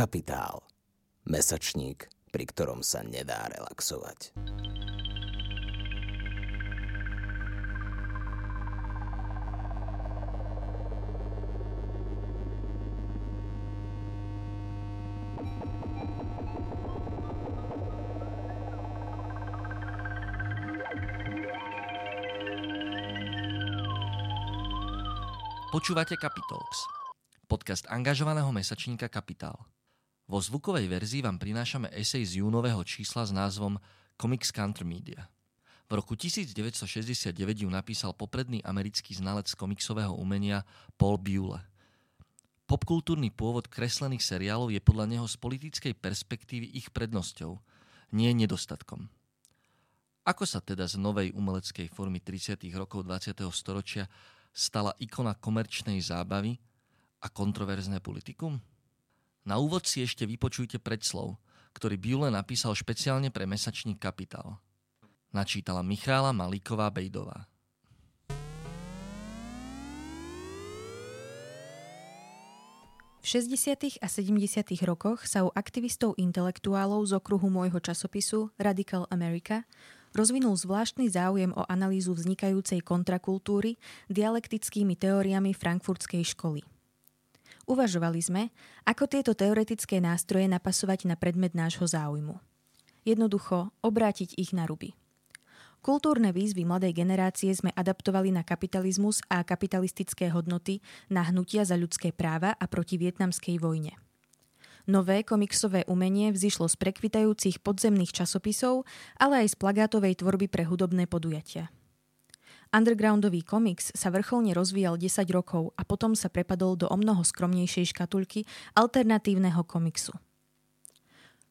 Kapitál. Mesačník, pri ktorom sa nedá relaxovať. Počúvate Capitalx, podcast angažovaného mesačníka Kapitál. Vo zvukovej verzii vám prinášame esej z júnového čísla s názvom Comics Counter Media. V roku 1969 ju napísal popredný americký znalec komiksového umenia Paul Bule. Popkultúrny pôvod kreslených seriálov je podľa neho z politickej perspektívy ich prednosťou, nie nedostatkom. Ako sa teda z novej umeleckej formy 30. rokov 20. storočia stala ikona komerčnej zábavy a kontroverzné politikum? Na úvod si ešte vypočujte predslov, ktorý Biule napísal špeciálne pre mesačník Kapitál. Načítala Michála Malíková Bejdová. V 60. a 70. rokoch sa u aktivistov intelektuálov z okruhu môjho časopisu Radical America rozvinul zvláštny záujem o analýzu vznikajúcej kontrakultúry dialektickými teóriami frankfurtskej školy. Uvažovali sme, ako tieto teoretické nástroje napasovať na predmet nášho záujmu. Jednoducho obrátiť ich na ruby. Kultúrne výzvy mladej generácie sme adaptovali na kapitalizmus a kapitalistické hodnoty, na hnutia za ľudské práva a proti vietnamskej vojne. Nové komiksové umenie vzýšlo z prekvitajúcich podzemných časopisov, ale aj z plagátovej tvorby pre hudobné podujatia. Undergroundový komiks sa vrcholne rozvíjal 10 rokov a potom sa prepadol do omnoho skromnejšej škatulky alternatívneho komiksu.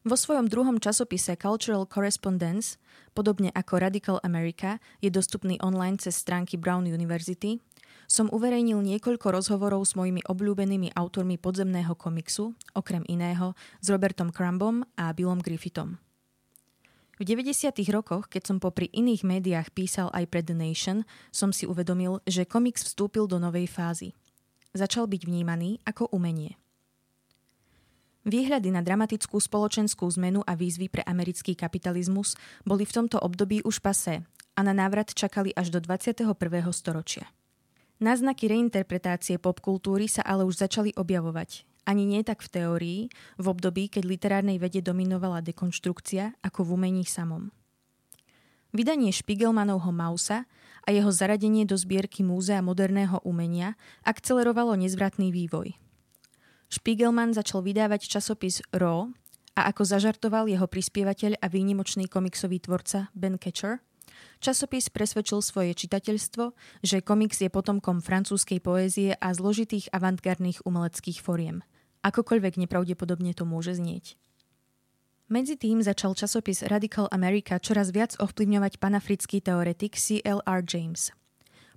Vo svojom druhom časopise Cultural Correspondence, podobne ako Radical America, je dostupný online cez stránky Brown University, som uverejnil niekoľko rozhovorov s mojimi obľúbenými autormi podzemného komiksu, okrem iného s Robertom Crumbom a Billom Griffithom. V 90. rokoch, keď som popri iných médiách písal aj pre The Nation, som si uvedomil, že komiks vstúpil do novej fázy. Začal byť vnímaný ako umenie. Výhľady na dramatickú spoločenskú zmenu a výzvy pre americký kapitalizmus boli v tomto období už pasé a na návrat čakali až do 21. storočia. Náznaky reinterpretácie popkultúry sa ale už začali objavovať. Ani nie tak v teórii, v období, keď literárnej vede dominovala dekonštrukcia, ako v umení samom. Vydanie Spiegelmanovho Mausa a jeho zaradenie do zbierky Múzea moderného umenia akcelerovalo nezvratný vývoj. Spiegelman začal vydávať časopis Raw a ako zažartoval jeho prispievateľ a výnimočný komiksový tvorca Ben Catcher – Časopis presvedčil svoje čitateľstvo, že komiks je potomkom francúzskej poézie a zložitých avantgardných umeleckých foriem. Akokoľvek nepravdepodobne to môže znieť. Medzi tým začal časopis Radical America čoraz viac ovplyvňovať panafrický teoretik C.L.R. James.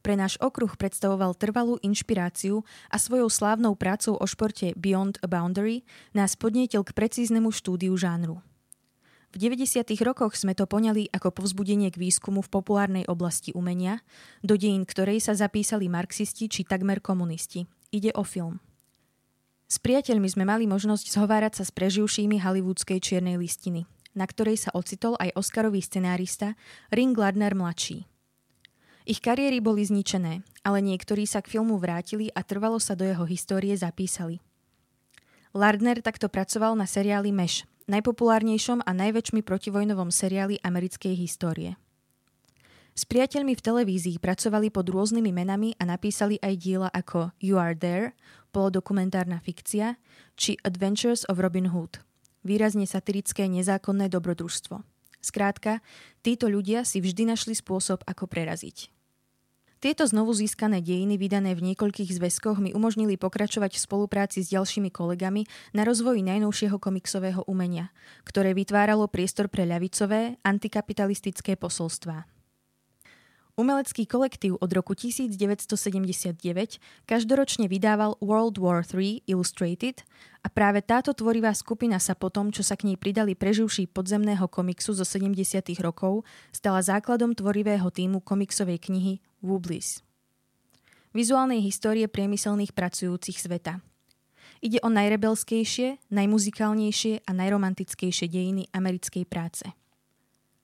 Pre náš okruh predstavoval trvalú inšpiráciu a svojou slávnou prácou o športe Beyond a Boundary nás podnietil k precíznemu štúdiu žánru – v 90. rokoch sme to poňali ako povzbudenie k výskumu v populárnej oblasti umenia, do dejín ktorej sa zapísali marxisti či takmer komunisti. Ide o film. S priateľmi sme mali možnosť zhovárať sa s preživšími hollywoodskej čiernej listiny, na ktorej sa ocitol aj Oscarový scenárista Ring Lardner mladší. Ich kariéry boli zničené, ale niektorí sa k filmu vrátili a trvalo sa do jeho histórie zapísali. Lardner takto pracoval na seriáli Meš, najpopulárnejšom a najväčšmi protivojnovom seriáli americkej histórie. S priateľmi v televízii pracovali pod rôznymi menami a napísali aj diela ako You Are There, polodokumentárna fikcia, či Adventures of Robin Hood, výrazne satirické nezákonné dobrodružstvo. Skrátka, títo ľudia si vždy našli spôsob, ako preraziť. Tieto znovu získané dejiny vydané v niekoľkých zväzkoch mi umožnili pokračovať v spolupráci s ďalšími kolegami na rozvoji najnovšieho komiksového umenia, ktoré vytváralo priestor pre ľavicové, antikapitalistické posolstvá. Umelecký kolektív od roku 1979 každoročne vydával World War III Illustrated a práve táto tvorivá skupina sa potom, čo sa k nej pridali preživší podzemného komiksu zo 70. rokov, stala základom tvorivého týmu komiksovej knihy Wublis. Vizuálnej histórie priemyselných pracujúcich sveta. Ide o najrebelskejšie, najmuzikálnejšie a najromantickejšie dejiny americkej práce.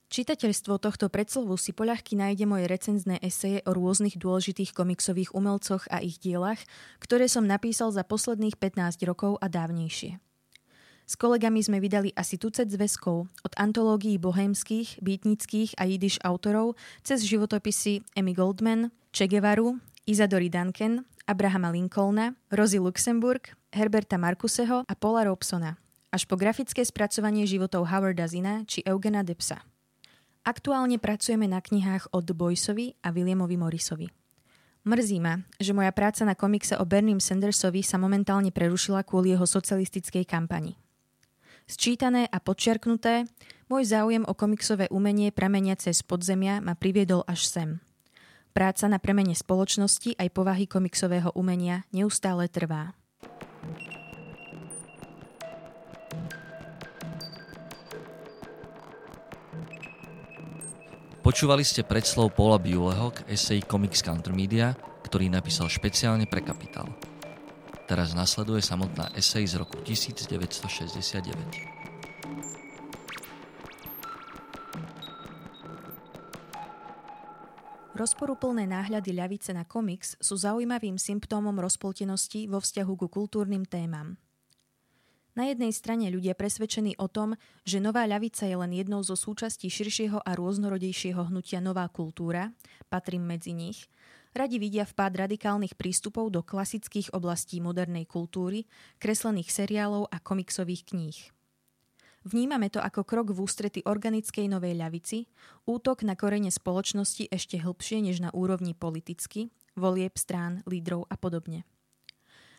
Čitateľstvo tohto predslovu si poľahky nájde moje recenzné eseje o rôznych dôležitých komiksových umelcoch a ich dielach, ktoré som napísal za posledných 15 rokov a dávnejšie. S kolegami sme vydali asi tucet zväzkov, od antológií bohémskych, bytnických a jidiš autorov cez životopisy Emmy Goldman, Che Guevaru, Izadory Duncan, Abrahama Lincolna, Rosie Luxemburg, Herberta Markuseho a Paula Robsona, až po grafické spracovanie životov Howarda Zina či Eugena Depsa. Aktuálne pracujeme na knihách od Boysovi a Williamovi Morrisovi. Mrzí ma, že moja práca na komikse o Bernim Sandersovi sa momentálne prerušila kvôli jeho socialistickej kampani. Sčítané a podčiarknuté, môj záujem o komiksové umenie prameniace z podzemia ma priviedol až sem. Práca na premene spoločnosti aj povahy komiksového umenia neustále trvá. Počúvali ste predslov Paula Biuleho k esej Comics Counter Media, ktorý napísal špeciálne pre Kapitál. Teraz nasleduje samotná esej z roku 1969. Rozporuplné náhľady ľavice na komiks sú zaujímavým symptómom rozpoltenosti vo vzťahu ku kultúrnym témam. Na jednej strane ľudia presvedčení o tom, že nová ľavica je len jednou zo súčastí širšieho a rôznorodejšieho hnutia Nová kultúra, patrím medzi nich, radi vidia vpád radikálnych prístupov do klasických oblastí modernej kultúry, kreslených seriálov a komiksových kníh. Vnímame to ako krok v ústrety organickej novej ľavici, útok na korene spoločnosti ešte hĺbšie než na úrovni politicky, volieb strán, lídrov a podobne.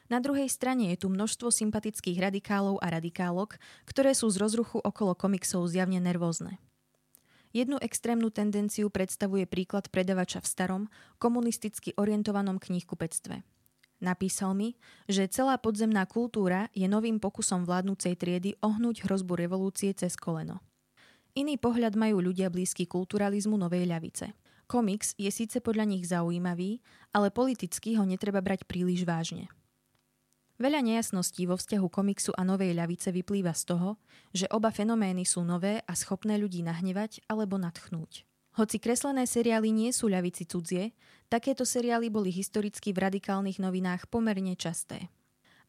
Na druhej strane je tu množstvo sympatických radikálov a radikálok, ktoré sú z rozruchu okolo komiksov zjavne nervózne. Jednu extrémnu tendenciu predstavuje príklad predavača v starom, komunisticky orientovanom knihkupectve. Napísal mi, že celá podzemná kultúra je novým pokusom vládnúcej triedy ohnúť hrozbu revolúcie cez koleno. Iný pohľad majú ľudia blízky kulturalizmu novej ľavice. Komiks je síce podľa nich zaujímavý, ale politicky ho netreba brať príliš vážne. Veľa nejasností vo vzťahu komiksu a novej ľavice vyplýva z toho, že oba fenomény sú nové a schopné ľudí nahnevať alebo natchnúť. Hoci kreslené seriály nie sú ľavici cudzie, takéto seriály boli historicky v radikálnych novinách pomerne časté.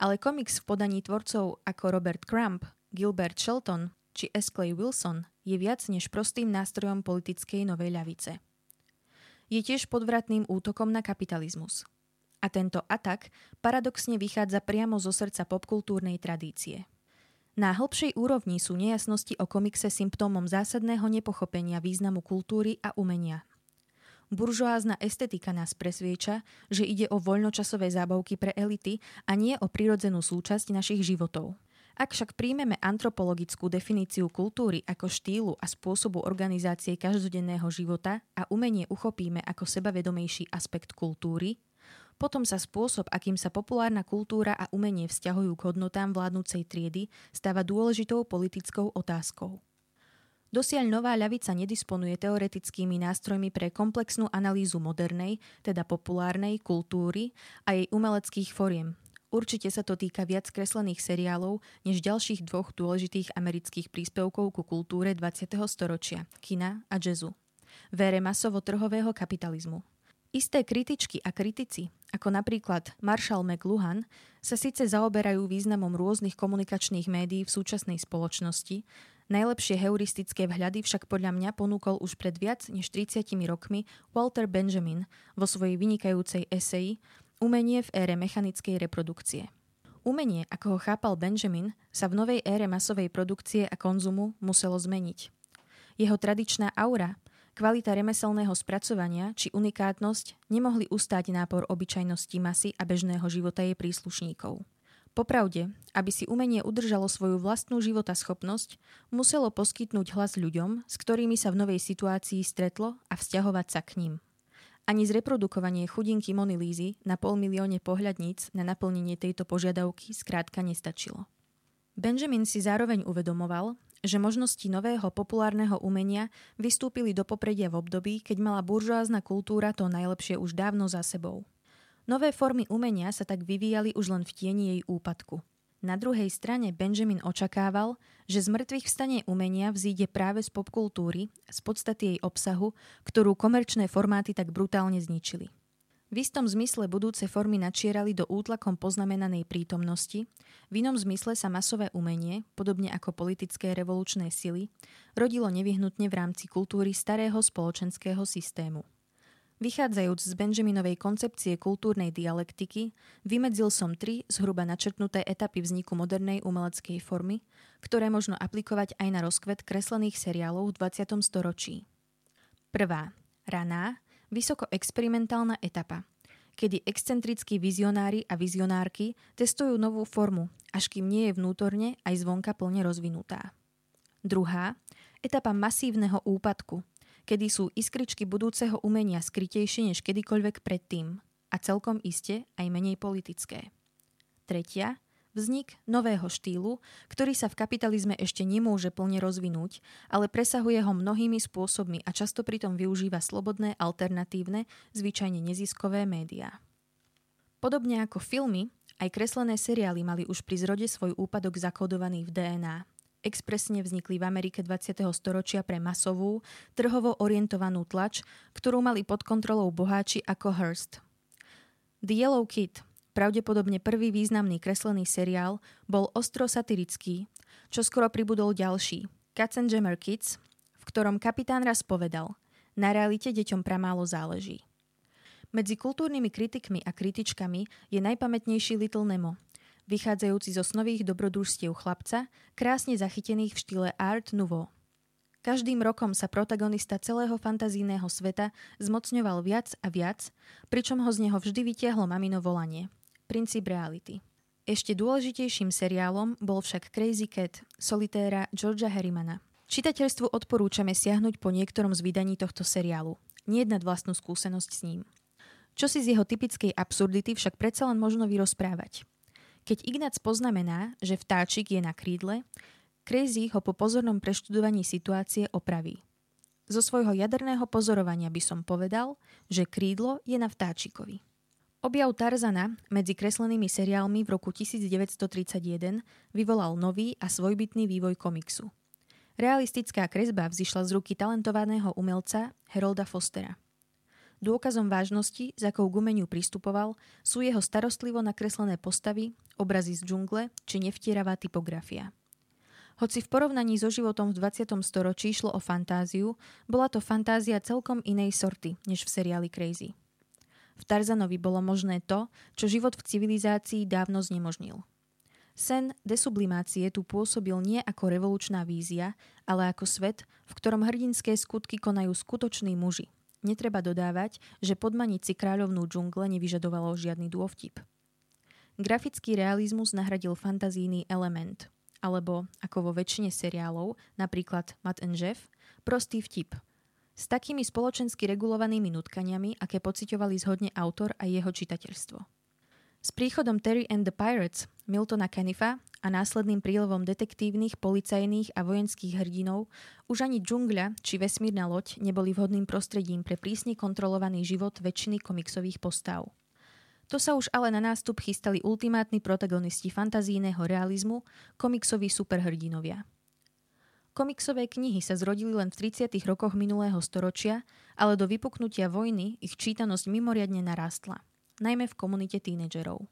Ale komiks v podaní tvorcov ako Robert Crump, Gilbert Shelton či S. Clay Wilson je viac než prostým nástrojom politickej novej ľavice. Je tiež podvratným útokom na kapitalizmus – a tento atak paradoxne vychádza priamo zo srdca popkultúrnej tradície. Na hĺbšej úrovni sú nejasnosti o komikse symptómom zásadného nepochopenia významu kultúry a umenia. Buržoázna estetika nás presvieča, že ide o voľnočasové zábavky pre elity a nie o prirodzenú súčasť našich životov. Ak však príjmeme antropologickú definíciu kultúry ako štýlu a spôsobu organizácie každodenného života a umenie uchopíme ako sebavedomejší aspekt kultúry, potom sa spôsob, akým sa populárna kultúra a umenie vzťahujú k hodnotám vládnúcej triedy, stáva dôležitou politickou otázkou. Dosiaľ nová ľavica nedisponuje teoretickými nástrojmi pre komplexnú analýzu modernej, teda populárnej kultúry a jej umeleckých foriem. Určite sa to týka viac kreslených seriálov než ďalších dvoch dôležitých amerických príspevkov ku kultúre 20. storočia, kina a jazzu. Vére masovo-trhového kapitalizmu. Isté kritičky a kritici, ako napríklad Marshall McLuhan, sa síce zaoberajú významom rôznych komunikačných médií v súčasnej spoločnosti, najlepšie heuristické vhľady však podľa mňa ponúkol už pred viac než 30 rokmi Walter Benjamin vo svojej vynikajúcej eseji Umenie v ére mechanickej reprodukcie. Umenie, ako ho chápal Benjamin, sa v novej ére masovej produkcie a konzumu muselo zmeniť. Jeho tradičná aura – Kvalita remeselného spracovania či unikátnosť nemohli ustáť nápor obyčajnosti masy a bežného života jej príslušníkov. Popravde, aby si umenie udržalo svoju vlastnú životaschopnosť, muselo poskytnúť hlas ľuďom, s ktorými sa v novej situácii stretlo a vzťahovať sa k ním. Ani zreprodukovanie chudinky Mony Lízy na pol milióne pohľadníc na naplnenie tejto požiadavky skrátka nestačilo. Benjamin si zároveň uvedomoval, že možnosti nového populárneho umenia vystúpili do popredia v období, keď mala buržoázna kultúra to najlepšie už dávno za sebou. Nové formy umenia sa tak vyvíjali už len v tieni jej úpadku. Na druhej strane Benjamin očakával, že z mŕtvych vstane umenia vzíde práve z popkultúry, z podstaty jej obsahu, ktorú komerčné formáty tak brutálne zničili. V istom zmysle budúce formy načierali do útlakom poznamenanej prítomnosti, v inom zmysle sa masové umenie, podobne ako politické revolučné sily, rodilo nevyhnutne v rámci kultúry starého spoločenského systému. Vychádzajúc z Benjaminovej koncepcie kultúrnej dialektiky, vymedzil som tri zhruba načrtnuté etapy vzniku modernej umeleckej formy, ktoré možno aplikovať aj na rozkvet kreslených seriálov v 20. storočí. Prvá, raná, vysoko experimentálna etapa, kedy excentrickí vizionári a vizionárky testujú novú formu, až kým nie je vnútorne aj zvonka plne rozvinutá. Druhá, etapa masívneho úpadku, kedy sú iskričky budúceho umenia skrytejšie než kedykoľvek predtým a celkom iste aj menej politické. Tretia, vznik nového štýlu, ktorý sa v kapitalizme ešte nemôže plne rozvinúť, ale presahuje ho mnohými spôsobmi a často pritom využíva slobodné, alternatívne, zvyčajne neziskové médiá. Podobne ako filmy, aj kreslené seriály mali už pri zrode svoj úpadok zakódovaný v DNA expresne vznikli v Amerike 20. storočia pre masovú, trhovo orientovanú tlač, ktorú mali pod kontrolou boháči ako Hearst. The Yellow Kid, pravdepodobne prvý významný kreslený seriál, bol ostro satirický, čo skoro pribudol ďalší, Katzenjammer Kids, v ktorom kapitán raz povedal na realite deťom pramálo záleží. Medzi kultúrnymi kritikmi a kritičkami je najpamätnejší Little Nemo, vychádzajúci zo snových dobrodružstiev chlapca, krásne zachytených v štýle Art Nouveau. Každým rokom sa protagonista celého fantazijného sveta zmocňoval viac a viac, pričom ho z neho vždy vytiahlo mamino volanie. Princíp reality. Ešte dôležitejším seriálom bol však Crazy Cat, solitéra Georgia Harrimana. Čitateľstvu odporúčame siahnuť po niektorom z vydaní tohto seriálu. Nie nad vlastnú skúsenosť s ním. Čo si z jeho typickej absurdity však predsa len možno vyrozprávať. Keď Ignác poznamená, že vtáčik je na krídle, Crazy ho po pozornom preštudovaní situácie opraví. Zo svojho jaderného pozorovania by som povedal, že krídlo je na vtáčikovi. Objav Tarzana medzi kreslenými seriálmi v roku 1931 vyvolal nový a svojbytný vývoj komiksu. Realistická kresba vzýšla z ruky talentovaného umelca Herolda Fostera – Dôkazom vážnosti, s akou k pristupoval, sú jeho starostlivo nakreslené postavy, obrazy z džungle či nevtieravá typografia. Hoci v porovnaní so životom v 20. storočí šlo o fantáziu, bola to fantázia celkom inej sorty, než v seriáli Crazy. V Tarzanovi bolo možné to, čo život v civilizácii dávno znemožnil. Sen desublimácie tu pôsobil nie ako revolučná vízia, ale ako svet, v ktorom hrdinské skutky konajú skutoční muži – Netreba dodávať, že podmaniť si kráľovnú džungle nevyžadovalo žiadny dôvtip. Grafický realizmus nahradil fantazijný element, alebo, ako vo väčšine seriálov, napríklad Matt and Jeff, prostý vtip. S takými spoločensky regulovanými nutkaniami, aké pociťovali zhodne autor a jeho čitateľstvo. S príchodom Terry and the Pirates Miltona Canifa a následným prílevom detektívnych, policajných a vojenských hrdinov už ani džungľa či vesmírna loď neboli vhodným prostredím pre prísne kontrolovaný život väčšiny komiksových postav. To sa už ale na nástup chystali ultimátni protagonisti fantazijného realizmu, komiksoví superhrdinovia. Komiksové knihy sa zrodili len v 30. rokoch minulého storočia, ale do vypuknutia vojny ich čítanosť mimoriadne narastla – najmä v komunite tínedžerov.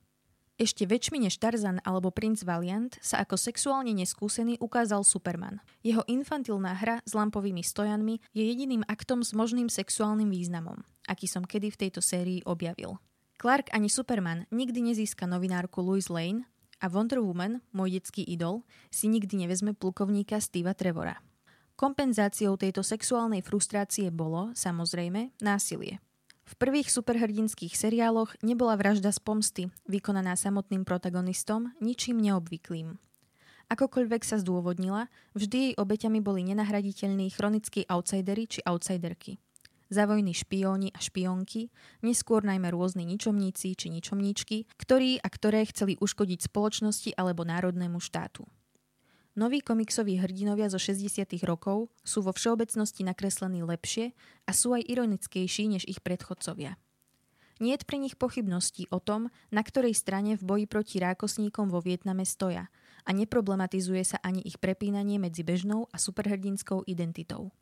Ešte väčšmi než Tarzan alebo princ Valiant sa ako sexuálne neskúsený ukázal Superman. Jeho infantilná hra s lampovými stojanmi je jediným aktom s možným sexuálnym významom, aký som kedy v tejto sérii objavil. Clark ani Superman nikdy nezíska novinárku Louis Lane a Wonder Woman, môj detský idol, si nikdy nevezme plukovníka Steva Trevora. Kompenzáciou tejto sexuálnej frustrácie bolo, samozrejme, násilie – v prvých superhrdinských seriáloch nebola vražda z pomsty, vykonaná samotným protagonistom, ničím neobvyklým. Akokoľvek sa zdôvodnila, vždy jej obeťami boli nenahraditeľní chronickí outsidery či outsiderky. Za vojny špióni a špionky, neskôr najmä rôzni ničomníci či ničomníčky, ktorí a ktoré chceli uškodiť spoločnosti alebo národnému štátu. Noví komiksoví hrdinovia zo 60. rokov sú vo všeobecnosti nakreslení lepšie a sú aj ironickejší než ich predchodcovia. Nie je pri nich pochybností o tom, na ktorej strane v boji proti rákosníkom vo Vietname stoja a neproblematizuje sa ani ich prepínanie medzi bežnou a superhrdinskou identitou.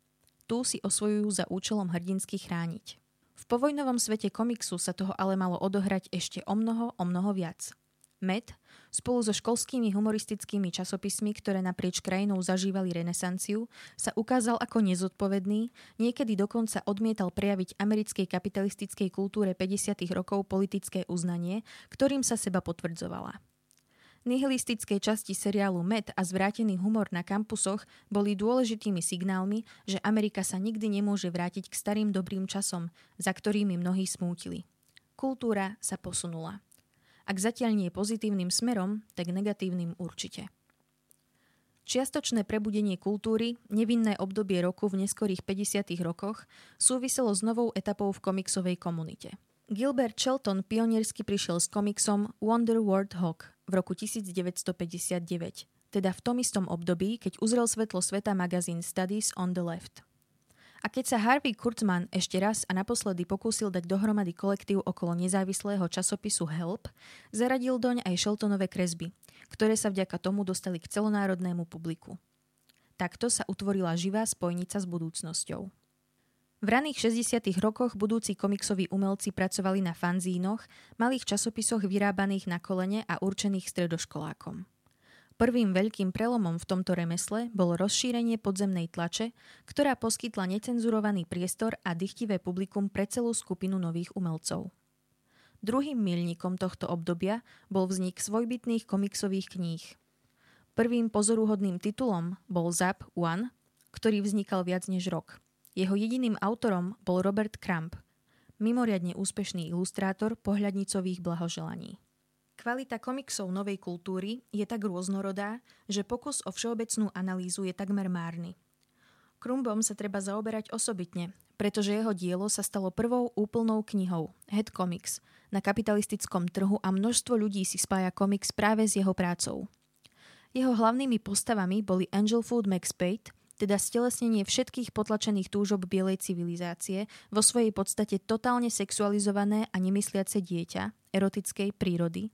Tu si osvojujú za účelom hrdinsky chrániť. V povojnovom svete komiksu sa toho ale malo odohrať ešte o mnoho, o mnoho viac. Med, spolu so školskými humoristickými časopismi, ktoré naprieč krajinou zažívali renesanciu, sa ukázal ako nezodpovedný, niekedy dokonca odmietal prejaviť americkej kapitalistickej kultúre 50. rokov politické uznanie, ktorým sa seba potvrdzovala. Nihilistické časti seriálu Med a zvrátený humor na kampusoch boli dôležitými signálmi, že Amerika sa nikdy nemôže vrátiť k starým dobrým časom, za ktorými mnohí smútili. Kultúra sa posunula. Ak zatiaľ nie pozitívnym smerom, tak negatívnym určite. Čiastočné prebudenie kultúry, nevinné obdobie roku v neskorých 50. rokoch, súviselo s novou etapou v komiksovej komunite – Gilbert Shelton pioniersky prišiel s komiksom Wonder World Hawk v roku 1959, teda v tom istom období, keď uzrel svetlo sveta magazín Studies on the Left. A keď sa Harvey Kurtzman ešte raz a naposledy pokúsil dať dohromady kolektív okolo nezávislého časopisu Help, zaradil doň aj Sheltonové kresby, ktoré sa vďaka tomu dostali k celonárodnému publiku. Takto sa utvorila živá spojnica s budúcnosťou. V raných 60. rokoch budúci komiksoví umelci pracovali na fanzínoch, malých časopisoch vyrábaných na kolene a určených stredoškolákom. Prvým veľkým prelomom v tomto remesle bolo rozšírenie podzemnej tlače, ktorá poskytla necenzurovaný priestor a dychtivé publikum pre celú skupinu nových umelcov. Druhým milníkom tohto obdobia bol vznik svojbytných komiksových kníh. Prvým pozoruhodným titulom bol Zap One, ktorý vznikal viac než rok – jeho jediným autorom bol Robert Crump, mimoriadne úspešný ilustrátor pohľadnicových blahoželaní. Kvalita komiksov novej kultúry je tak rôznorodá, že pokus o všeobecnú analýzu je takmer márny. Krumbom sa treba zaoberať osobitne, pretože jeho dielo sa stalo prvou úplnou knihou, Head Comics, na kapitalistickom trhu a množstvo ľudí si spája komiks práve s jeho prácou. Jeho hlavnými postavami boli Angel Food Max Pate, teda stelesnenie všetkých potlačených túžob bielej civilizácie, vo svojej podstate totálne sexualizované a nemysliace dieťa, erotickej prírody,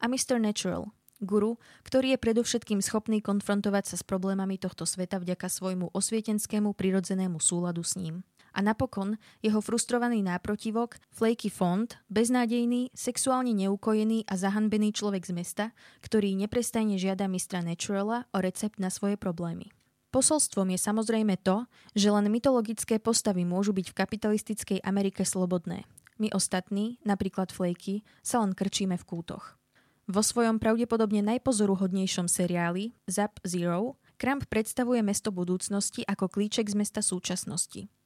a Mr. Natural, guru, ktorý je predovšetkým schopný konfrontovať sa s problémami tohto sveta vďaka svojmu osvietenskému prirodzenému súladu s ním. A napokon jeho frustrovaný náprotivok, Flaky Font, beznádejný, sexuálne neukojený a zahanbený človek z mesta, ktorý neprestajne žiada mistra Naturala o recept na svoje problémy. Posolstvom je samozrejme to, že len mytologické postavy môžu byť v kapitalistickej Amerike slobodné. My ostatní, napríklad Flaky, sa len krčíme v kútoch. Vo svojom pravdepodobne najpozoruhodnejšom seriáli Zap Zero Kramp predstavuje mesto budúcnosti ako klíček z mesta súčasnosti –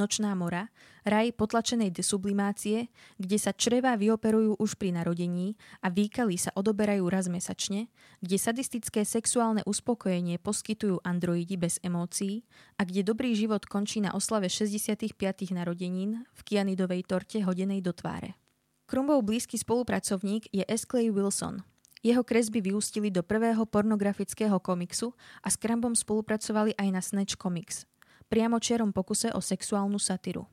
Nočná mora, raj potlačenej desublimácie, kde sa črevá vyoperujú už pri narodení a výkaly sa odoberajú raz mesačne, kde sadistické sexuálne uspokojenie poskytujú androidi bez emócií a kde dobrý život končí na oslave 65. narodenín v kianidovej torte hodenej do tváre. Krumbov blízky spolupracovník je S. Clay Wilson. Jeho kresby vyústili do prvého pornografického komiksu a s Krambom spolupracovali aj na Snatch Comics – priamočiarom pokuse o sexuálnu satyru.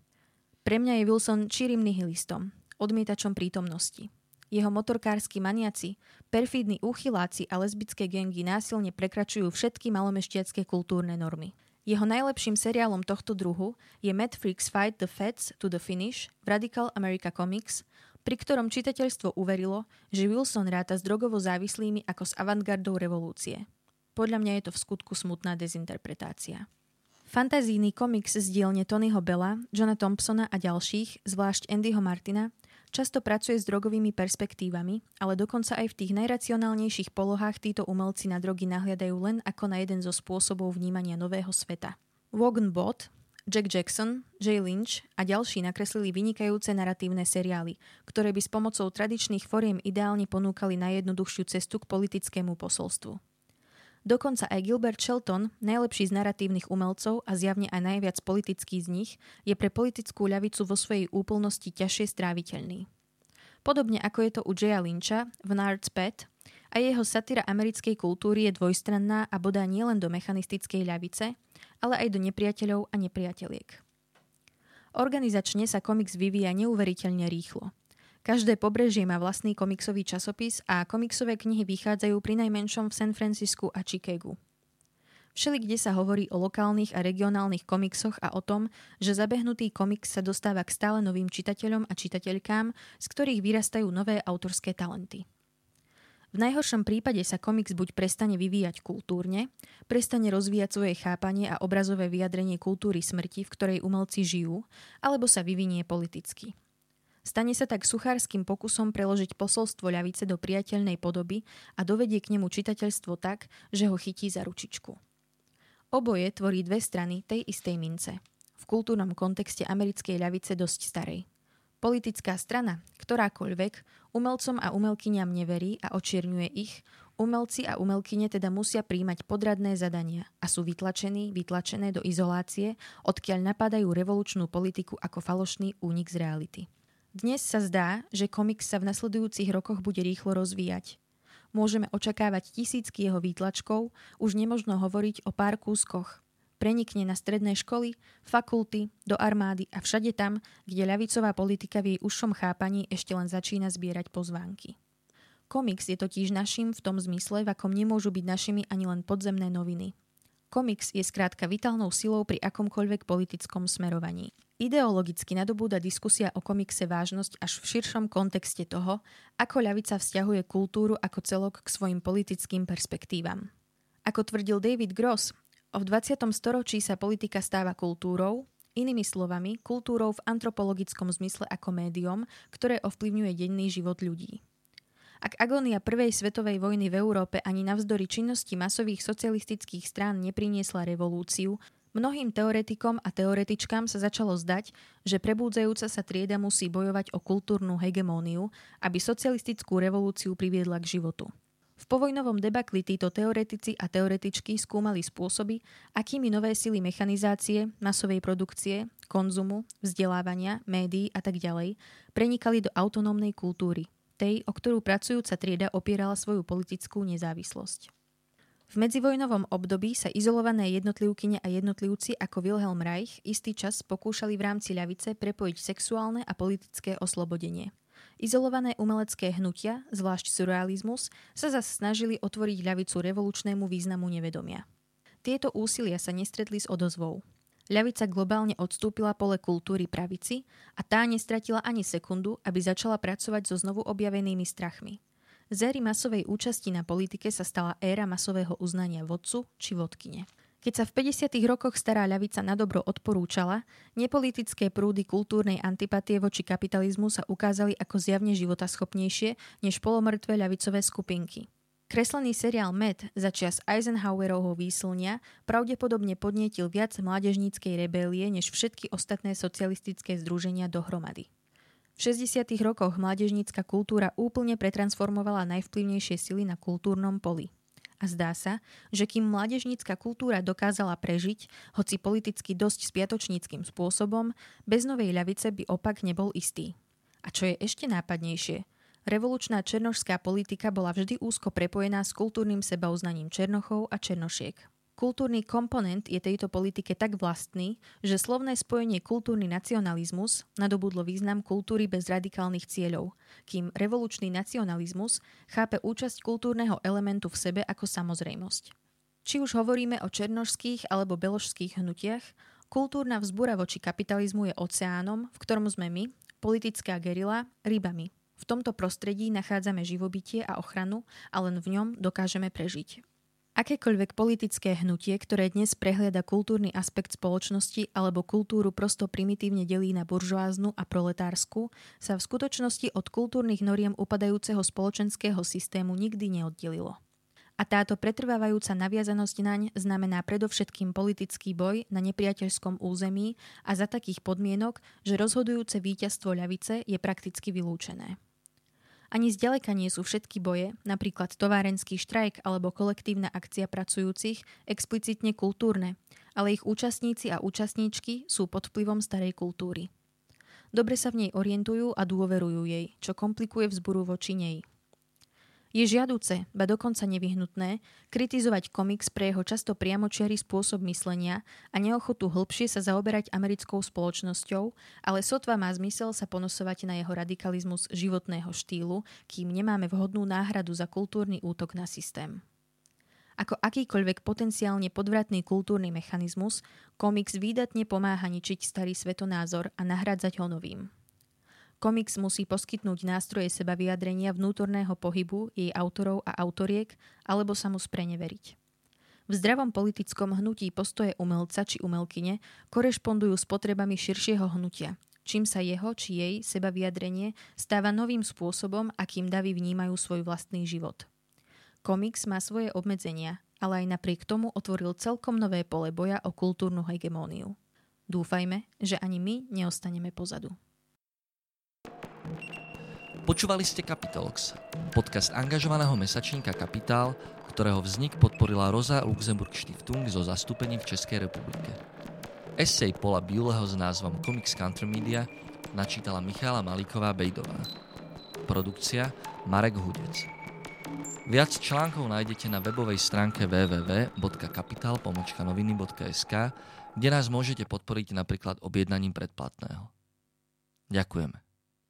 Pre mňa je Wilson čírim nihilistom, odmietačom prítomnosti. Jeho motorkársky maniaci, perfídni úchyláci a lesbické gengy násilne prekračujú všetky malomešťacké kultúrne normy. Jeho najlepším seriálom tohto druhu je Mad Freaks Fight the Feds to the Finish v Radical America Comics, pri ktorom čitateľstvo uverilo, že Wilson ráta s drogovo závislými ako s avantgardou revolúcie. Podľa mňa je to v skutku smutná dezinterpretácia. Fantazijný komiks z dielne Tonyho Bella, Johna Thompsona a ďalších, zvlášť Andyho Martina, často pracuje s drogovými perspektívami, ale dokonca aj v tých najracionálnejších polohách títo umelci na drogy nahliadajú len ako na jeden zo spôsobov vnímania nového sveta. Wogan Bot, Jack Jackson, Jay Lynch a ďalší nakreslili vynikajúce narratívne seriály, ktoré by s pomocou tradičných foriem ideálne ponúkali najjednoduchšiu cestu k politickému posolstvu. Dokonca aj Gilbert Shelton, najlepší z narratívnych umelcov a zjavne aj najviac politický z nich, je pre politickú ľavicu vo svojej úplnosti ťažšie stráviteľný. Podobne ako je to u Jaya Lyncha v Nard's Pet, a jeho satyra americkej kultúry je dvojstranná a bodá nielen do mechanistickej ľavice, ale aj do nepriateľov a nepriateliek. Organizačne sa komiks vyvíja neuveriteľne rýchlo – Každé pobrežie má vlastný komiksový časopis a komiksové knihy vychádzajú pri najmenšom v San Francisku a Chicagu. Všeli, kde sa hovorí o lokálnych a regionálnych komiksoch a o tom, že zabehnutý komiks sa dostáva k stále novým čitateľom a čitateľkám, z ktorých vyrastajú nové autorské talenty. V najhoršom prípade sa komiks buď prestane vyvíjať kultúrne, prestane rozvíjať svoje chápanie a obrazové vyjadrenie kultúry smrti, v ktorej umelci žijú, alebo sa vyvinie politicky. Stane sa tak suchárským pokusom preložiť posolstvo ľavice do priateľnej podoby a dovedie k nemu čitateľstvo tak, že ho chytí za ručičku. Oboje tvorí dve strany tej istej mince. V kultúrnom kontexte americkej ľavice dosť starej. Politická strana, ktorákoľvek, umelcom a umelkyniam neverí a očierňuje ich, umelci a umelkyne teda musia príjmať podradné zadania a sú vytlačení, vytlačené do izolácie, odkiaľ napadajú revolučnú politiku ako falošný únik z reality. Dnes sa zdá, že komiks sa v nasledujúcich rokoch bude rýchlo rozvíjať. Môžeme očakávať tisícky jeho výtlačkov, už nemožno hovoriť o pár kúskoch. Prenikne na stredné školy, fakulty, do armády a všade tam, kde ľavicová politika v jej užšom chápaní ešte len začína zbierať pozvánky. Komiks je totiž našim v tom zmysle, v akom nemôžu byť našimi ani len podzemné noviny. Komiks je skrátka vitálnou silou pri akomkoľvek politickom smerovaní. Ideologicky nadobúda diskusia o komikse vážnosť až v širšom kontexte toho, ako ľavica vzťahuje kultúru ako celok k svojim politickým perspektívam. Ako tvrdil David Gross, v 20. storočí sa politika stáva kultúrou, inými slovami kultúrou v antropologickom zmysle ako médium, ktoré ovplyvňuje denný život ľudí. Ak agónia Prvej svetovej vojny v Európe ani navzdory činnosti masových socialistických strán nepriniesla revolúciu, Mnohým teoretikom a teoretičkám sa začalo zdať, že prebúdzajúca sa trieda musí bojovať o kultúrnu hegemóniu, aby socialistickú revolúciu priviedla k životu. V povojnovom debakli títo teoretici a teoretičky skúmali spôsoby, akými nové sily mechanizácie, masovej produkcie, konzumu, vzdelávania, médií a tak ďalej prenikali do autonómnej kultúry, tej, o ktorú pracujúca trieda opierala svoju politickú nezávislosť. V medzivojnovom období sa izolované jednotlivkyne a jednotlivci ako Wilhelm Reich istý čas pokúšali v rámci ľavice prepojiť sexuálne a politické oslobodenie. Izolované umelecké hnutia, zvlášť surrealizmus, sa zase snažili otvoriť ľavicu revolučnému významu nevedomia. Tieto úsilia sa nestretli s odozvou. Ľavica globálne odstúpila pole kultúry pravici a tá nestratila ani sekundu, aby začala pracovať so znovu objavenými strachmi – z éry masovej účasti na politike sa stala éra masového uznania vodcu či vodkyne. Keď sa v 50. rokoch stará ľavica na dobro odporúčala, nepolitické prúdy kultúrnej antipatie voči kapitalizmu sa ukázali ako zjavne životaschopnejšie než polomrtvé ľavicové skupinky. Kreslený seriál Med za čas Eisenhowerovho výslnia pravdepodobne podnietil viac mládežníckej rebélie než všetky ostatné socialistické združenia dohromady. V 60. rokoch mládežnícka kultúra úplne pretransformovala najvplyvnejšie sily na kultúrnom poli. A zdá sa, že kým mládežnícka kultúra dokázala prežiť, hoci politicky dosť spiatočníckým spôsobom, bez novej ľavice by opak nebol istý. A čo je ešte nápadnejšie, revolučná černošská politika bola vždy úzko prepojená s kultúrnym sebauznaním černochov a černošiek. Kultúrny komponent je tejto politike tak vlastný, že slovné spojenie kultúrny nacionalizmus nadobudlo význam kultúry bez radikálnych cieľov, kým revolučný nacionalizmus chápe účasť kultúrneho elementu v sebe ako samozrejmosť. Či už hovoríme o černožských alebo beložských hnutiach, kultúrna vzbúra voči kapitalizmu je oceánom, v ktorom sme my, politická gerila, rybami. V tomto prostredí nachádzame živobytie a ochranu a len v ňom dokážeme prežiť. Akékoľvek politické hnutie, ktoré dnes prehliada kultúrny aspekt spoločnosti alebo kultúru prosto primitívne delí na buržoáznu a proletársku, sa v skutočnosti od kultúrnych noriem upadajúceho spoločenského systému nikdy neoddelilo. A táto pretrvávajúca naviazanosť naň znamená predovšetkým politický boj na nepriateľskom území a za takých podmienok, že rozhodujúce víťazstvo ľavice je prakticky vylúčené. Ani zďaleka nie sú všetky boje, napríklad továrenský štrajk alebo kolektívna akcia pracujúcich, explicitne kultúrne, ale ich účastníci a účastníčky sú pod vplyvom starej kultúry. Dobre sa v nej orientujú a dôverujú jej, čo komplikuje vzburu voči nej. Je žiaduce, ba dokonca nevyhnutné, kritizovať komiks pre jeho často priamočiarý spôsob myslenia a neochotu hĺbšie sa zaoberať americkou spoločnosťou, ale sotva má zmysel sa ponosovať na jeho radikalizmus životného štýlu, kým nemáme vhodnú náhradu za kultúrny útok na systém. Ako akýkoľvek potenciálne podvratný kultúrny mechanizmus, komiks výdatne pomáha ničiť starý svetonázor a nahradzať ho novým. Komiks musí poskytnúť nástroje seba vyjadrenia vnútorného pohybu jej autorov a autoriek, alebo sa mu spreneveriť. V zdravom politickom hnutí postoje umelca či umelkyne korešpondujú s potrebami širšieho hnutia, čím sa jeho či jej seba vyjadrenie stáva novým spôsobom, akým davy vnímajú svoj vlastný život. Komiks má svoje obmedzenia, ale aj napriek tomu otvoril celkom nové pole boja o kultúrnu hegemóniu. Dúfajme, že ani my neostaneme pozadu. Počúvali ste Capitalx, podcast angažovaného mesačníka Kapitál, ktorého vznik podporila Rosa Luxemburg Stiftung so zastúpením v Českej republike. Esej Pola Biuleho s názvom Comics Country Media načítala Michála Malíková Bejdová. Produkcia Marek Hudec. Viac článkov nájdete na webovej stránke www.kapital.noviny.sk, kde nás môžete podporiť napríklad objednaním predplatného. Ďakujeme.